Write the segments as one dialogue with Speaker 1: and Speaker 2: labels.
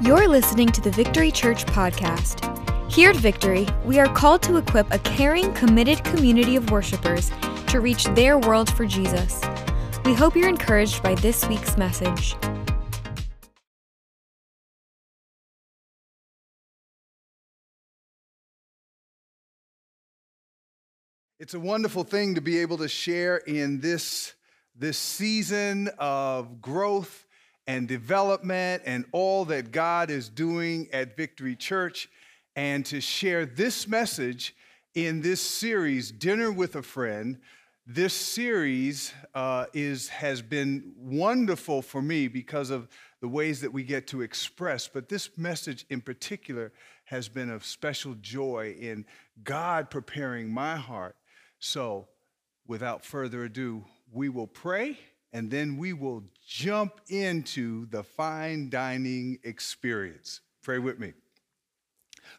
Speaker 1: You're listening to the Victory Church podcast. Here at Victory, we are called to equip a caring, committed community of worshipers to reach their world for Jesus. We hope you're encouraged by this week's message.
Speaker 2: It's a wonderful thing to be able to share in this, this season of growth and development and all that God is doing at Victory Church, and to share this message in this series, Dinner with a Friend. This series uh, is, has been wonderful for me because of the ways that we get to express, but this message in particular has been of special joy in God preparing my heart so, without further ado, we will pray and then we will jump into the fine dining experience. Pray with me.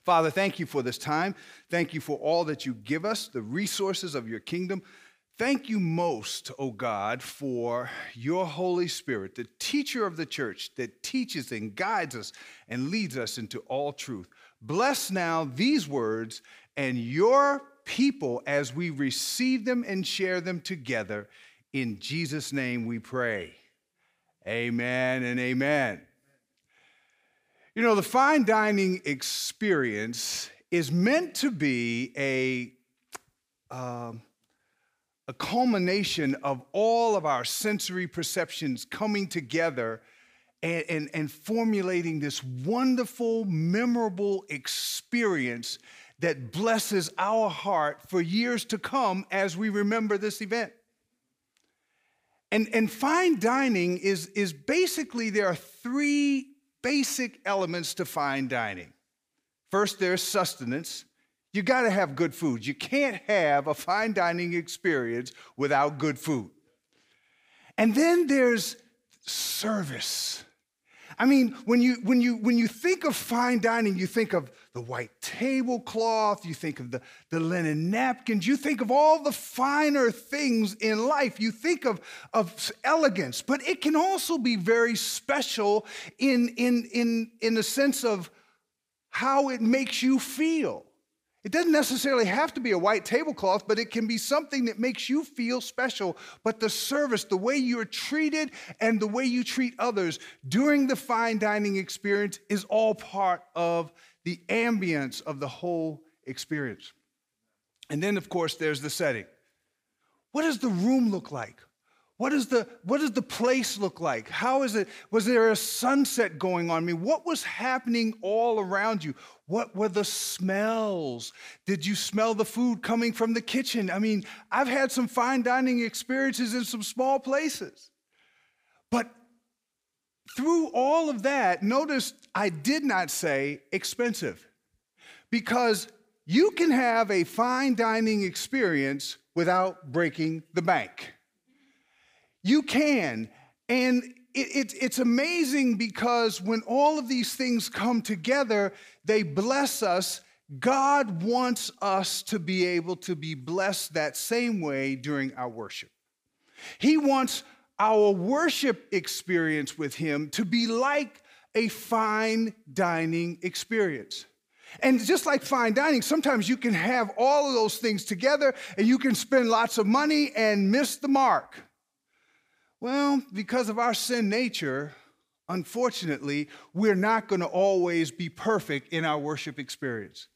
Speaker 2: Father, thank you for this time. Thank you for all that you give us, the resources of your kingdom. Thank you most, O oh God, for your Holy Spirit, the teacher of the church that teaches and guides us and leads us into all truth. Bless now these words and your people as we receive them and share them together. In Jesus' name we pray. Amen and amen. You know, the fine dining experience is meant to be a, uh, a culmination of all of our sensory perceptions coming together and, and, and formulating this wonderful, memorable experience that blesses our heart for years to come as we remember this event. And, and fine dining is, is basically there are three basic elements to fine dining. First, there's sustenance. You got to have good food. You can't have a fine dining experience without good food. And then there's service. I mean, when you, when, you, when you think of fine dining, you think of the white tablecloth, you think of the, the linen napkins, you think of all the finer things in life. You think of, of elegance, but it can also be very special in, in, in, in the sense of how it makes you feel. It doesn't necessarily have to be a white tablecloth, but it can be something that makes you feel special. But the service, the way you're treated, and the way you treat others during the fine dining experience is all part of the ambience of the whole experience. And then, of course, there's the setting. What does the room look like? What, is the, what does the place look like? How is it? Was there a sunset going on? I mean, what was happening all around you? What were the smells? Did you smell the food coming from the kitchen? I mean, I've had some fine dining experiences in some small places. But through all of that, notice I did not say expensive because you can have a fine dining experience without breaking the bank. You can. And it, it, it's amazing because when all of these things come together, they bless us. God wants us to be able to be blessed that same way during our worship. He wants our worship experience with Him to be like a fine dining experience. And just like fine dining, sometimes you can have all of those things together and you can spend lots of money and miss the mark. Well, because of our sin nature, unfortunately, we're not going to always be perfect in our worship experience.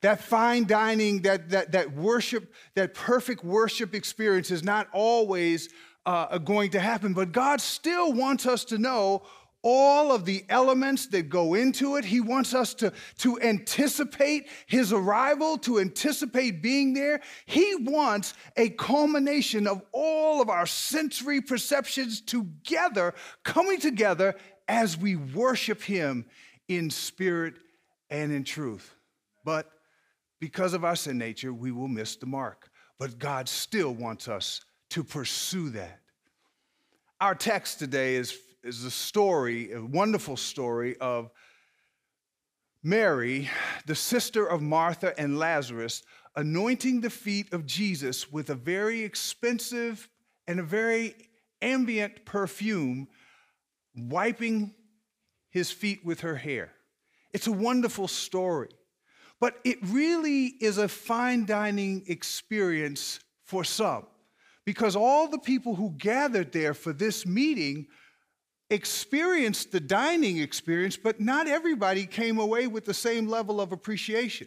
Speaker 2: That fine dining, that, that, that worship, that perfect worship experience is not always uh, going to happen, but God still wants us to know all of the elements that go into it. He wants us to, to anticipate his arrival, to anticipate being there. He wants a culmination of all of our sensory perceptions together, coming together as we worship him in spirit and in truth. But because of our sin nature, we will miss the mark. But God still wants us to pursue that. Our text today is is a story, a wonderful story of Mary, the sister of Martha and Lazarus, anointing the feet of Jesus with a very expensive and a very ambient perfume, wiping his feet with her hair. It's a wonderful story, but it really is a fine dining experience for some because all the people who gathered there for this meeting experienced the dining experience, but not everybody came away with the same level of appreciation.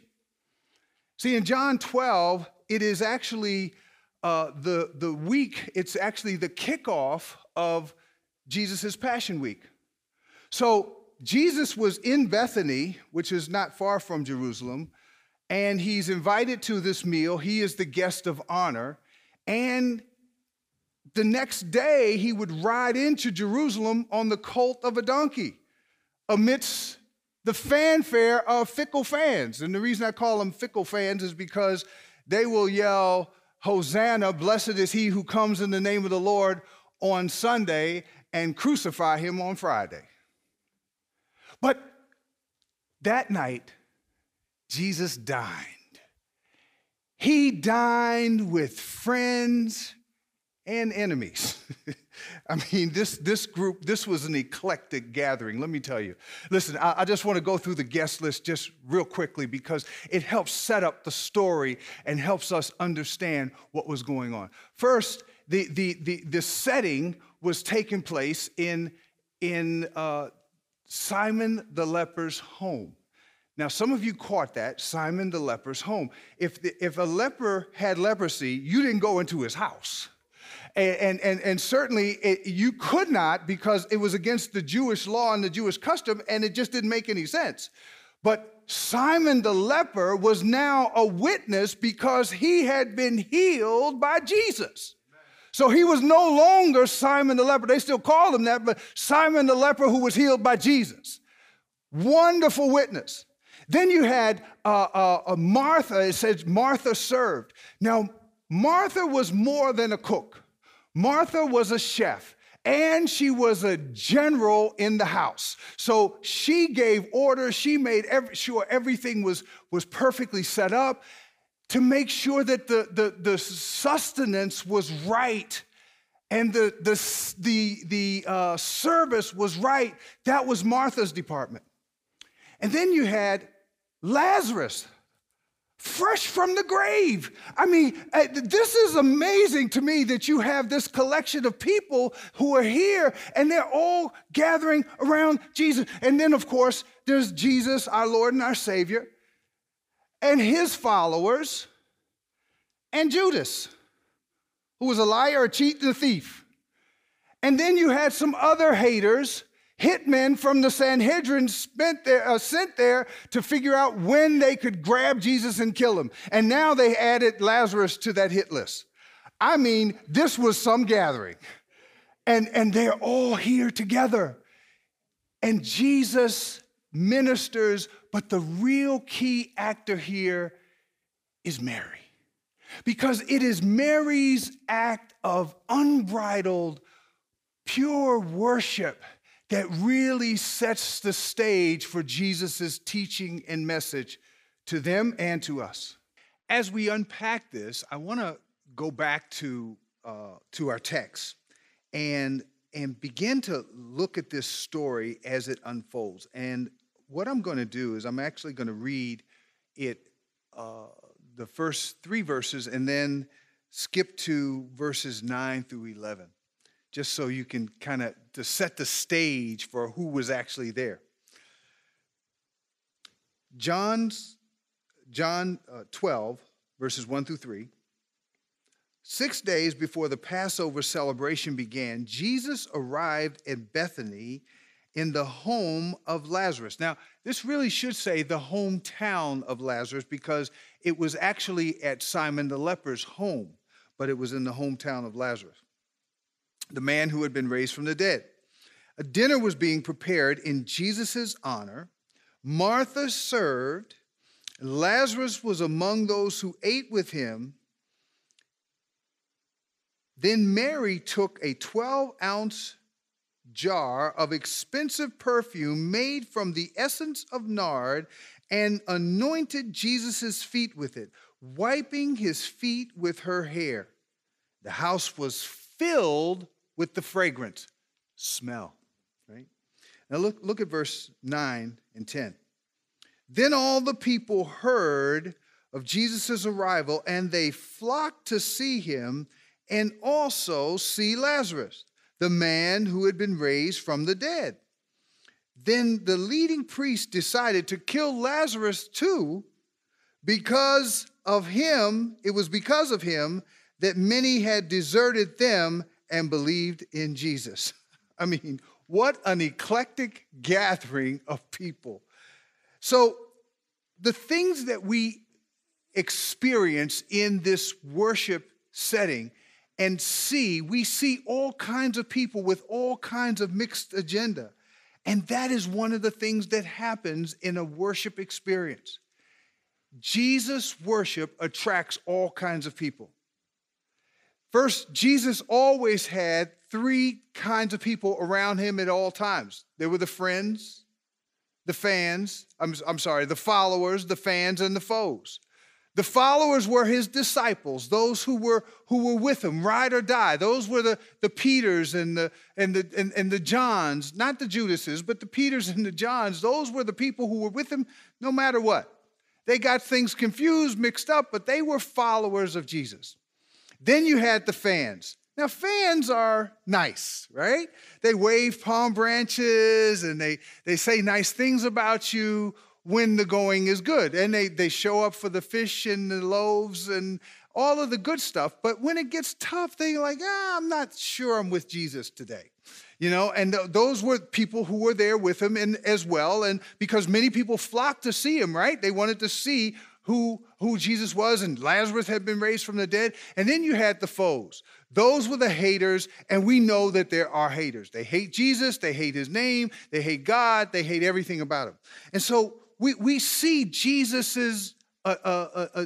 Speaker 2: See, in John 12, it is actually uh, the, the week, it's actually the kickoff of Jesus' Passion Week. So Jesus was in Bethany, which is not far from Jerusalem, and he's invited to this meal. He is the guest of honor. And the next day, he would ride into Jerusalem on the colt of a donkey amidst the fanfare of fickle fans. And the reason I call them fickle fans is because they will yell, Hosanna, blessed is he who comes in the name of the Lord on Sunday, and crucify him on Friday. But that night, Jesus dined. He dined with friends and enemies. I mean, this, this group, this was an eclectic gathering, let me tell you. Listen, I, I, just want to go through the guest list just real quickly because it helps set up the story and helps us understand what was going on. First, the, the, the, the setting was taking place in, in uh, Simon the leper's home. Now, some of you caught that, Simon the leper's home. If, the, if a leper had leprosy, you didn't go into his house. And, and, and certainly it, you could not because it was against the Jewish law and the Jewish custom, and it just didn't make any sense. But Simon the leper was now a witness because he had been healed by Jesus. So he was no longer Simon the leper. They still called him that, but Simon the leper who was healed by Jesus. Wonderful witness. Then you had uh, uh, Martha. It says Martha served. Now, Martha was more than a cook. Martha was a chef and she was a general in the house. So she gave orders, she made every, sure everything was, was perfectly set up to make sure that the, the, the sustenance was right and the, the, the, the uh, service was right. That was Martha's department. And then you had Lazarus, fresh from the grave. I mean, uh, this is amazing to me that you have this collection of people who are here and they're all gathering around Jesus. And then, of course, there's Jesus, our Lord and our Savior, and his followers, and Judas, who was a liar, a cheat, and a thief. And then you had some other haters hitmen from the Sanhedrin spent there, uh, sent there to figure out when they could grab Jesus and kill him. And now they added Lazarus to that hit list. I mean, this was some gathering. And, and they're all here together. And Jesus ministers, but the real key actor here is Mary. Because it is Mary's act of unbridled, pure worship that really sets the stage for Jesus' teaching and message to them and to us. As we unpack this, I want to go back to, uh, to our text and, and begin to look at this story as it unfolds. And what I'm going to do is I'm actually going to read it, uh, the first three verses, and then skip to verses 9 through 11 just so you can kind of to set the stage for who was actually there. John's John uh, 12 verses 1 through 3. 6 days before the Passover celebration began, Jesus arrived at Bethany in the home of Lazarus. Now, this really should say the hometown of Lazarus because it was actually at Simon the leper's home, but it was in the hometown of Lazarus the man who had been raised from the dead. A dinner was being prepared in Jesus' honor. Martha served. Lazarus was among those who ate with him. Then Mary took a 12 ounce jar of expensive perfume made from the essence of nard and anointed Jesus' feet with it, wiping his feet with her hair. The house was filled with the fragrant smell, right? Now look, look at verse 9 and 10. Then all the people heard of Jesus' arrival, and they flocked to see him and also see Lazarus, the man who had been raised from the dead. Then the leading priest decided to kill Lazarus too, because of him, it was because of him that many had deserted them and believed in Jesus. I mean, what an eclectic gathering of people. So, the things that we experience in this worship setting and see, we see all kinds of people with all kinds of mixed agenda. And that is one of the things that happens in a worship experience. Jesus' worship attracts all kinds of people. First, Jesus always had three kinds of people around him at all times there were the friends, the fans, I'm, I'm sorry, the followers, the fans, and the foes. The followers were his disciples, those who were who were with him, ride or die. Those were the, the Peters and the and the and, and the Johns, not the Judases, but the Peters and the Johns. Those were the people who were with him no matter what. They got things confused, mixed up, but they were followers of Jesus. Then you had the fans. Now, fans are nice, right? They wave palm branches and they, they say nice things about you when the going is good. And they, they show up for the fish and the loaves and all of the good stuff. But when it gets tough, they're like, ah, I'm not sure I'm with Jesus today. You know, and th- those were people who were there with him and, as well. And because many people flocked to see him, right? They wanted to see who, who Jesus was, and Lazarus had been raised from the dead. And then you had the foes. Those were the haters, and we know that there are haters. They hate Jesus, they hate his name, they hate God, they hate everything about him. And so we, we see Jesus's uh, uh,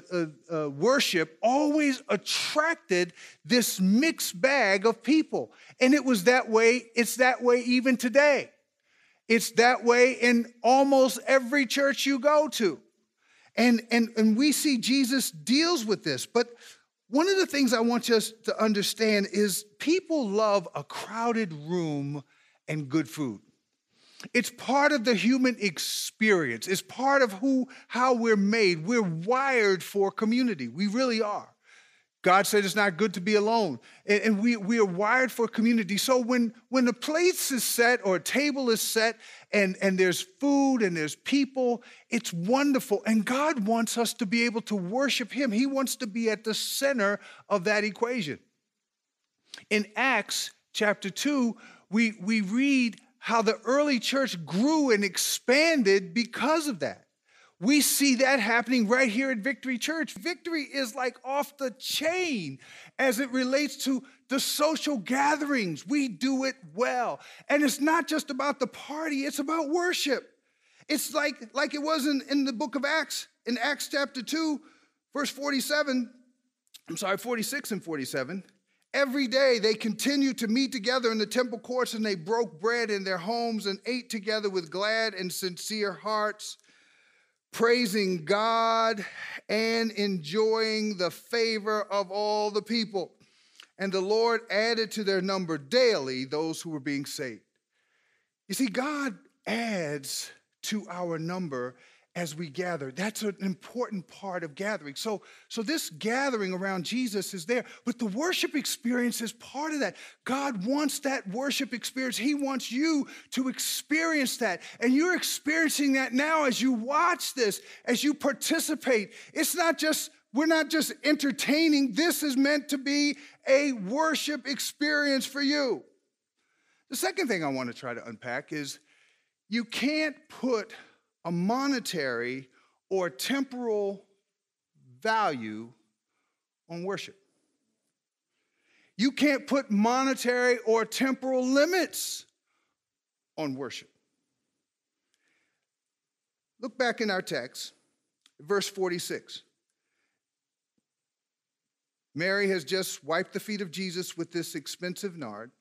Speaker 2: uh, worship always attracted this mixed bag of people. And it was that way, it's that way even today. It's that way in almost every church you go to. And, and, and we see Jesus deals with this. But one of the things I want us to understand is people love a crowded room and good food. It's part of the human experience. It's part of who how we're made. We're wired for community. We really are. God said it's not good to be alone. And, and, we, we are wired for community. So when, when the place is set or a table is set and, and there's food and there's people, it's wonderful. And God wants us to be able to worship Him. He wants to be at the center of that equation. In Acts chapter 2, we, we read how the early church grew and expanded because of that. We see that happening right here at Victory Church. Victory is like off the chain as it relates to the social gatherings. We do it well. And it's not just about the party, it's about worship. It's like, like it was in, in the book of Acts, in Acts chapter 2, verse 47. I'm sorry, 46 and 47. Every day they continued to meet together in the temple courts and they broke bread in their homes and ate together with glad and sincere hearts praising God and enjoying the favor of all the people. And the Lord added to their number daily those who were being saved. You see, God adds to our number as we gather. That's an important part of gathering. So, so this gathering around Jesus is there, but the worship experience is part of that. God wants that worship experience. He wants you to experience that. And you're experiencing that now as you watch this, as you participate. It's not just we're not just entertaining. This is meant to be a worship experience for you. The second thing I want to try to unpack is you can't put a monetary or temporal value on worship. You can't put monetary or temporal limits on worship. Look back in our text, verse 46. Mary has just wiped the feet of Jesus with this expensive nard.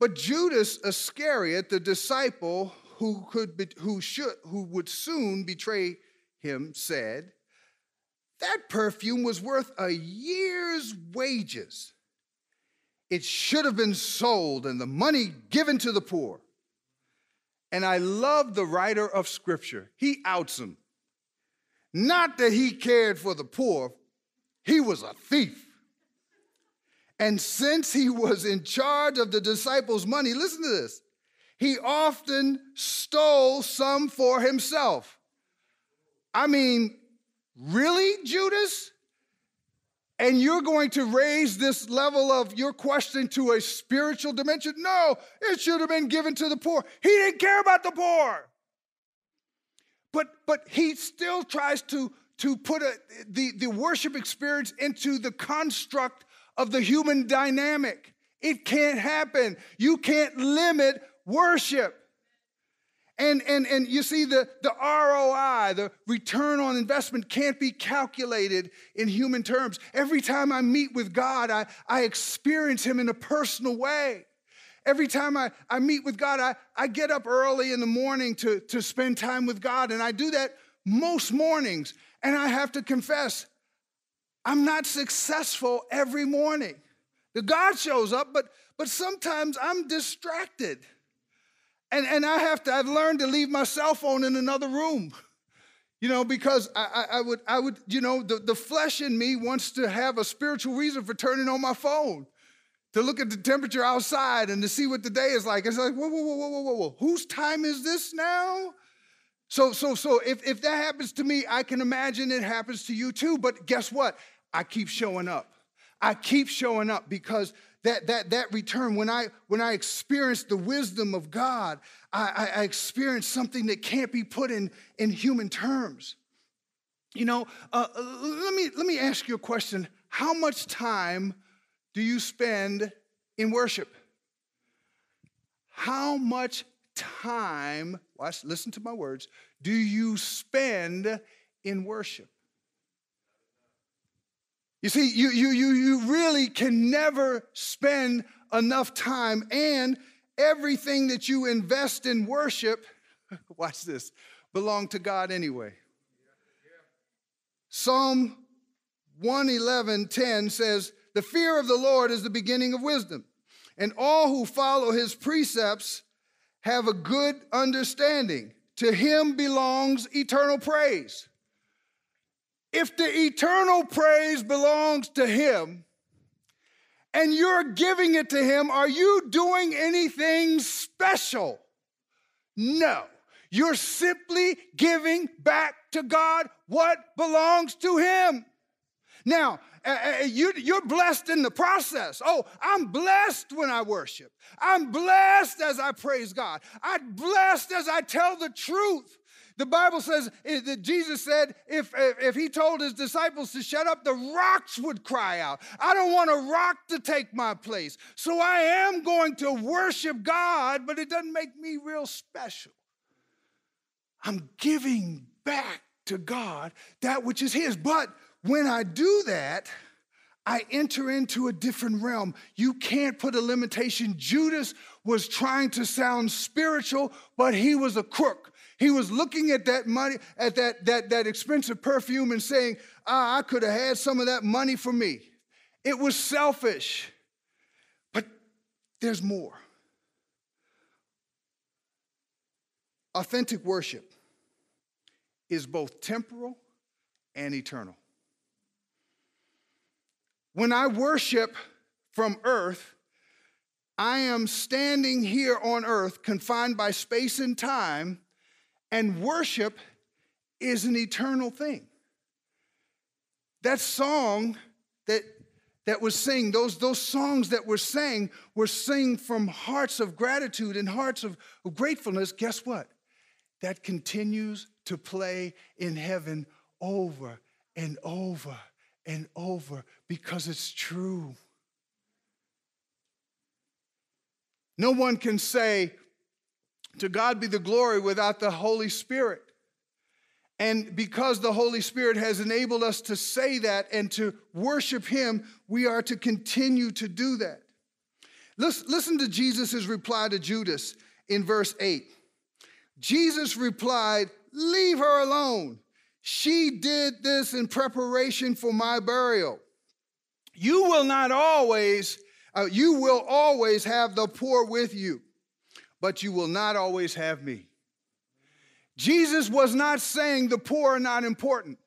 Speaker 2: But Judas Iscariot, the disciple who could be, who should who would soon betray him said that perfume was worth a year's wages it should have been sold and the money given to the poor. And I love the writer of scripture. He outs him. Not that he cared for the poor, he was a thief. And since he was in charge of the disciples' money, listen to this, he often stole some for himself. I mean, really, Judas? And you're going to raise this level of your question to a spiritual dimension? No, it should have been given to the poor. He didn't care about the poor. But, but he still tries to, to put a, the, the worship experience into the construct of the human dynamic. It can't happen. You can't limit worship. And, and, and you see, the, the ROI, the return on investment, can't be calculated in human terms. Every time I meet with God, I, I experience Him in a personal way. Every time I, I meet with God, I, I get up early in the morning to, to spend time with God, and I do that most mornings. And I have to confess, I'm not successful every morning. The God shows up, but, but sometimes I'm distracted. And, and I have to, I've learned to leave my cell phone in another room. You know, because I, I, I would, I would, you know, the, the flesh in me wants to have a spiritual reason for turning on my phone to look at the temperature outside and to see what the day is like. It's like, whoa, whoa, whoa, whoa, whoa, whoa, whose time is this now? So, so, so if, if that happens to me, I can imagine it happens to you too. But guess what? I keep showing up. I keep showing up because that, that, that return, when I, when I experience the wisdom of God, I, I, I experience something that can't be put in, in human terms. You know, uh, let, me, let me ask you a question. How much time do you spend in worship? How much time, watch, listen to my words, do you spend in worship? You see, you, you, you, you really can never spend enough time, and everything that you invest in worship, watch this, belong to God anyway. Psalm 111 10 says, The fear of the Lord is the beginning of wisdom, and all who follow his precepts have a good understanding. To him belongs eternal praise. If the eternal praise belongs to Him and you're giving it to Him, are you doing anything special? No. You're simply giving back to God what belongs to Him. Now, uh, uh you, you're blessed in the process. Oh, I'm blessed when I worship. I'm blessed as I praise God. I'm blessed as I tell the truth. The Bible says eh, that Jesus said if, if, if he told his disciples to shut up, the rocks would cry out. I don't want a rock to take my place. So I am going to worship God, but it doesn't make me real special. I'm giving back to God that which is his. But when I do that, I enter into a different realm. You can't put a limitation. Judas was trying to sound spiritual, but he was a crook. He was looking at that money, at that, that, that expensive perfume and saying, ah, I could have had some of that money for me. It was selfish. But there's more. Authentic worship is both temporal and eternal. When I worship from earth, I am standing here on earth, confined by space and time, and worship is an eternal thing. That song that, that was sing, those, those songs that were sang were sing from hearts of gratitude and hearts of, of gratefulness. Guess what? That continues to play in heaven over and over and over because it's true. No one can say, to God be the glory without the Holy Spirit. And because the Holy Spirit has enabled us to say that and to worship Him, we are to continue to do that. Listen to Jesus' reply to Judas in verse 8. Jesus replied, Leave her alone. She did this in preparation for my burial. You will not always Uh, you will always have the poor with you, but you will not always have me. Jesus was not saying the poor are not important.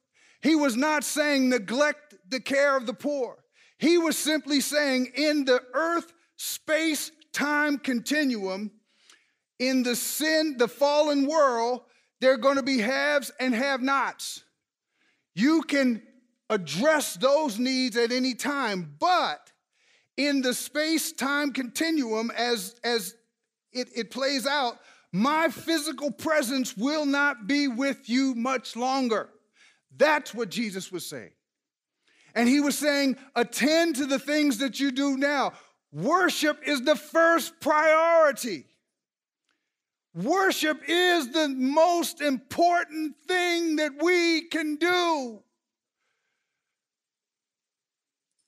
Speaker 2: He was not saying neglect the care of the poor. He was simply saying in the earth space time continuum, in the sin, the fallen world, there are going to be haves and have nots. You can address those needs at any time, but in the space time continuum, as, as it, it plays out, my physical presence will not be with you much longer. That's what Jesus was saying. And he was saying, attend to the things that you do now. Worship is the first priority. Worship is the most important thing that we can do.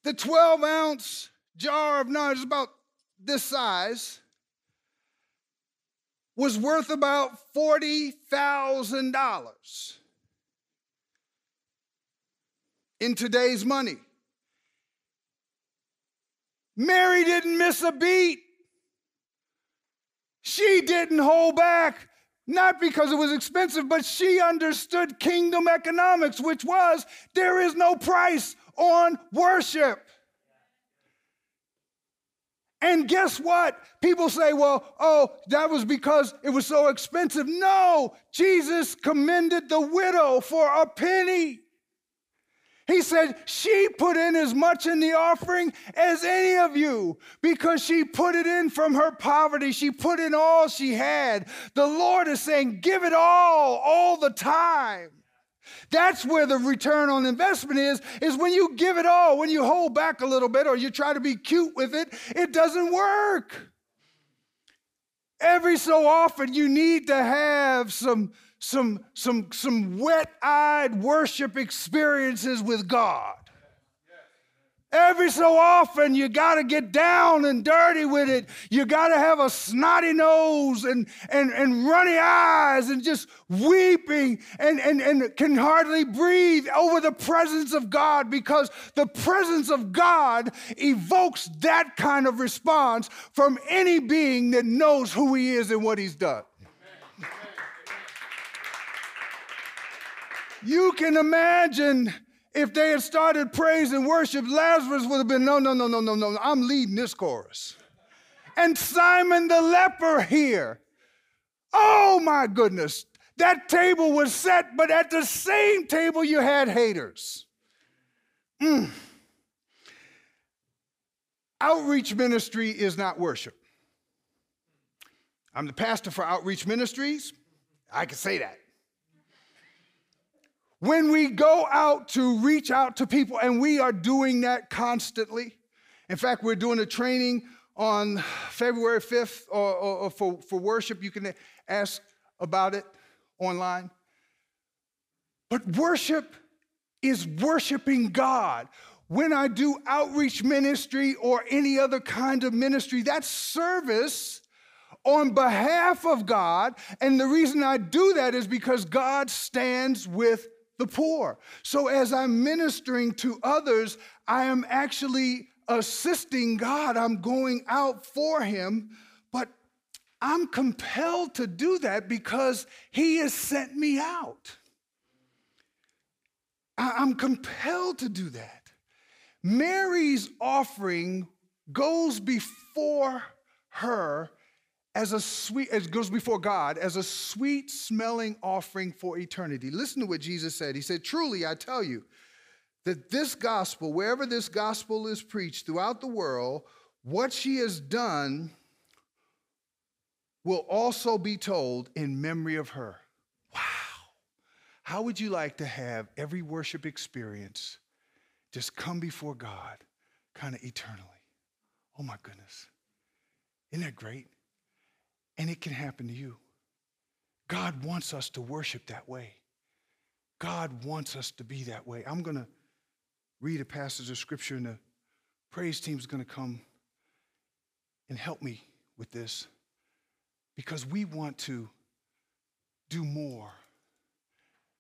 Speaker 2: The 12 ounce jar of nard is about this size, was worth about $40,000 in today's money. Mary didn't miss a beat. She didn't hold back, not because it was expensive, but she understood kingdom economics, which was there is no price on worship. And guess what? People say, well, oh, that was because it was so expensive. No, Jesus commended the widow for a penny. He said, She put in as much in the offering as any of you because she put it in from her poverty. She put in all she had. The Lord is saying, Give it all, all the time. That's where the return on investment is, is when you give it all, when you hold back a little bit or you try to be cute with it, it doesn't work. Every so often, you need to have some some, some, some wet eyed worship experiences with God. Every so often, you got to get down and dirty with it. You got to have a snotty nose and, and, and runny eyes and just weeping and, and, and can hardly breathe over the presence of God because the presence of God evokes that kind of response from any being that knows who He is and what He's done. You can imagine if they had started praise and worship, Lazarus would have been, no, no, no, no, no, no, I'm leading this chorus. And Simon the leper here. Oh my goodness. That table was set, but at the same table you had haters. Mm. Outreach ministry is not worship. I'm the pastor for Outreach Ministries. I can say that. When we go out to reach out to people, and we are doing that constantly. In fact, we're doing a training on February 5th or, or, or for, for worship. You can ask about it online. But worship is worshiping God. When I do outreach ministry or any other kind of ministry, that's service on behalf of God. And the reason I do that is because God stands with the poor. So as I'm ministering to others, I am actually assisting God. I'm going out for Him, but I'm compelled to do that because He has sent me out. I'm compelled to do that. Mary's offering goes before her as a sweet, as goes before God as a sweet smelling offering for eternity. Listen to what Jesus said. He said, Truly, I tell you, that this gospel, wherever this gospel is preached throughout the world, what she has done will also be told in memory of her. Wow. How would you like to have every worship experience just come before God kind of eternally? Oh my goodness. Isn't that great? And it can happen to you. God wants us to worship that way. God wants us to be that way. I'm going to read a passage of scripture, and the praise team is going to come and help me with this because we want to do more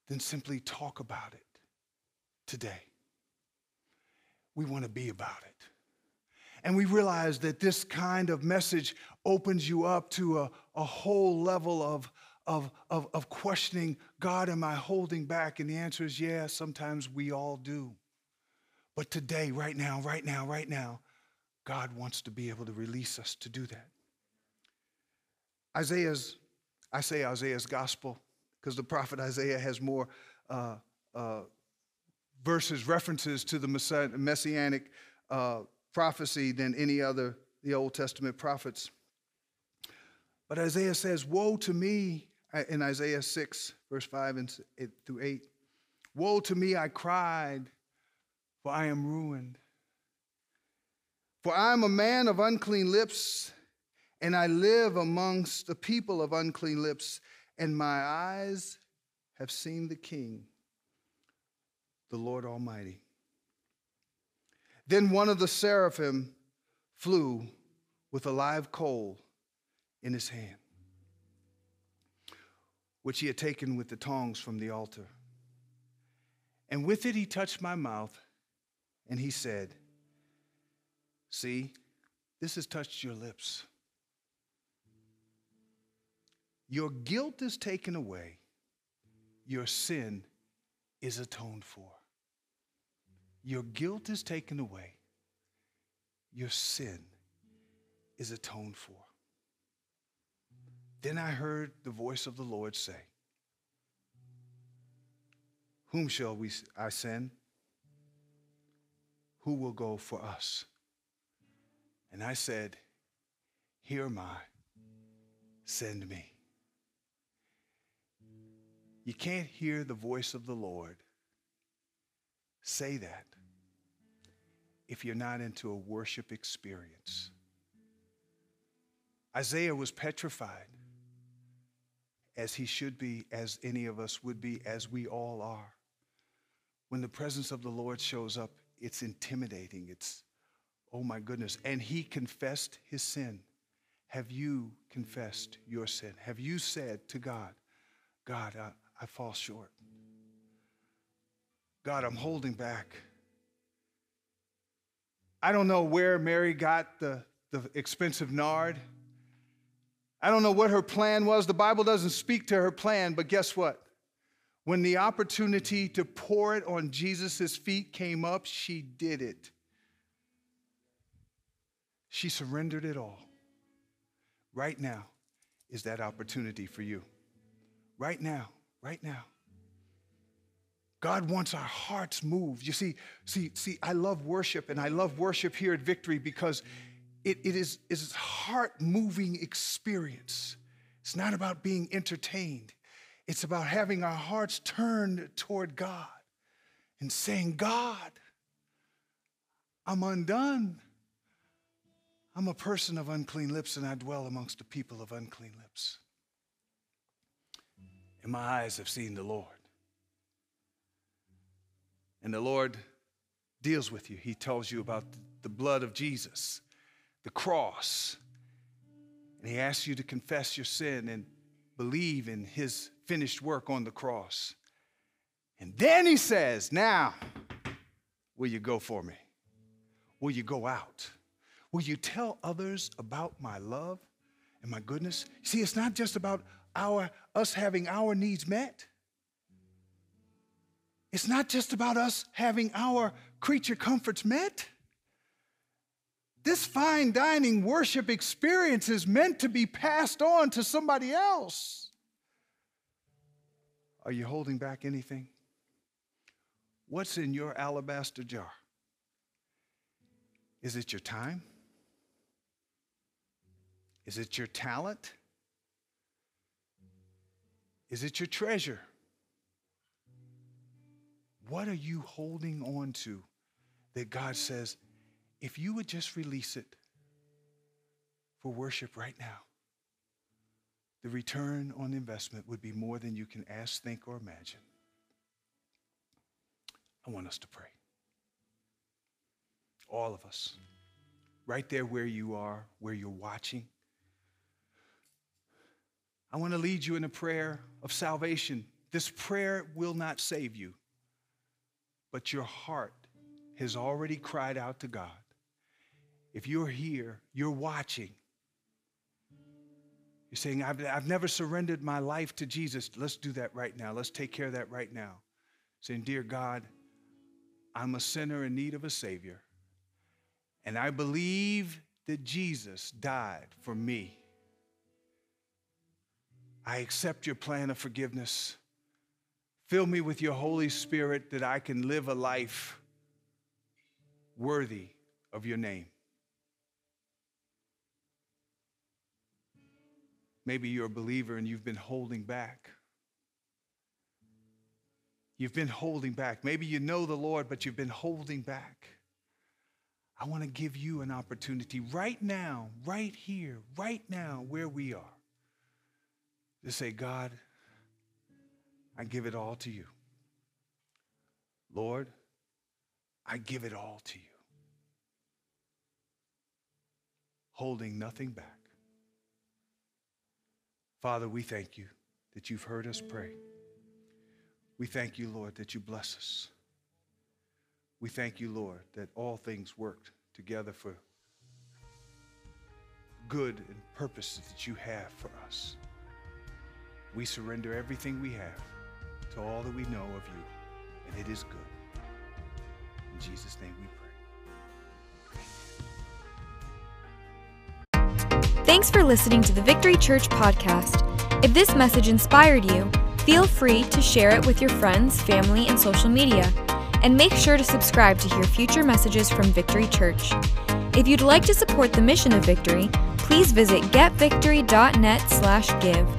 Speaker 2: than simply talk about it today. We want to be about it. And we realize that this kind of message opens you up to a, a whole level of, of, of, of questioning God, am I holding back? And the answer is yeah, sometimes we all do. But today, right now, right now, right now, God wants to be able to release us to do that. Isaiah's, I say Isaiah's gospel because the prophet Isaiah has more uh, uh, verses, references to the messianic uh, prophecy than any other the Old Testament prophets. But Isaiah says, Woe to me, uh, in Isaiah 6, verse 5 and through 8. Woe to me, I cried, for I am ruined. For I am a man of unclean lips, and I live amongst the people of unclean lips, and my eyes have seen the King, the Lord Almighty. Then one of the seraphim flew with a live coal in his hand, which he had taken with the tongs from the altar. And with it he touched my mouth, and he said, See, this has touched your lips. Your guilt is taken away, your sin is atoned for. Your guilt is taken away. Your sin is atoned for. Then I heard the voice of the Lord say, Whom shall we I send? Who will go for us? And I said, Here am I, send me. You can't hear the voice of the Lord say that if you're not into a worship experience. Isaiah was petrified, as he should be, as any of us would be, as we all are. When the presence of the Lord shows up, it's intimidating. It's, oh my goodness. And he confessed his sin. Have you confessed your sin? Have you said to God, God, I, I fall short? God, I'm holding back. I don't know where Mary got the, the expensive nard. I don't know what her plan was. The Bible doesn't speak to her plan, but guess what? When the opportunity to pour it on Jesus' feet came up, she did it. She surrendered it all. Right now is that opportunity for you. Right now, right now. God wants our hearts moved. You see, see, see, I love worship, and I love worship here at Victory because it, it is is a heart-moving experience. It's not about being entertained. It's about having our hearts turned toward God and saying, God, I'm undone. I'm a person of unclean lips, and I dwell amongst the people of unclean lips. And my eyes have seen the Lord. And the Lord deals with you. He tells you about the blood of Jesus, the cross. And He asks you to confess your sin and believe in His finished work on the cross. And then He says, Now, will you go for me? Will you go out? Will you tell others about my love and my goodness? See, it's not just about our us having our needs met. It's not just about us having our creature comforts met. This fine dining worship experience is meant to be passed on to somebody else. Are you holding back anything? What's in your alabaster jar? Is it your time? Is it your talent? Is it your treasure? What are you holding on to that God says, if you would just release it for worship right now, the return on investment would be more than you can ask, think, or imagine. I want us to pray. All of us, right there where you are, where you're watching. I want to lead you in a prayer of salvation. This prayer will not save you but your heart has already cried out to God. if you're here, you're watching. You're saying, I've, I've never surrendered my life to Jesus. Let's do that right now. Let's take care of that right now. Saying, Dear God, I'm a sinner in need of a Savior. And I believe that Jesus died for me. I accept your plan of forgiveness. Fill me with your Holy Spirit that I can live a life worthy of your name. Maybe you're a believer and you've been holding back. You've been holding back. Maybe you know the Lord, but you've been holding back. I want to give you an opportunity right now, right here, right now, where we are, to say, God, I give it all to you. Lord, I give it all to you. Holding nothing back. Father, we thank you that you've heard us pray. We thank you, Lord, that you bless us. We thank you, Lord, that all things worked together for good and purposes that you have for us. We surrender everything we have all that we know of you, and it is good. In Jesus' name we
Speaker 1: pray. Thanks for listening to the Victory Church podcast. If this message inspired you, feel free to share it with your friends, family, and social media. And make sure to subscribe to hear future messages from Victory Church. If you'd like to support the mission of Victory, please visit getvictory.net/give.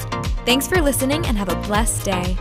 Speaker 1: Thanks for listening and have a blessed day.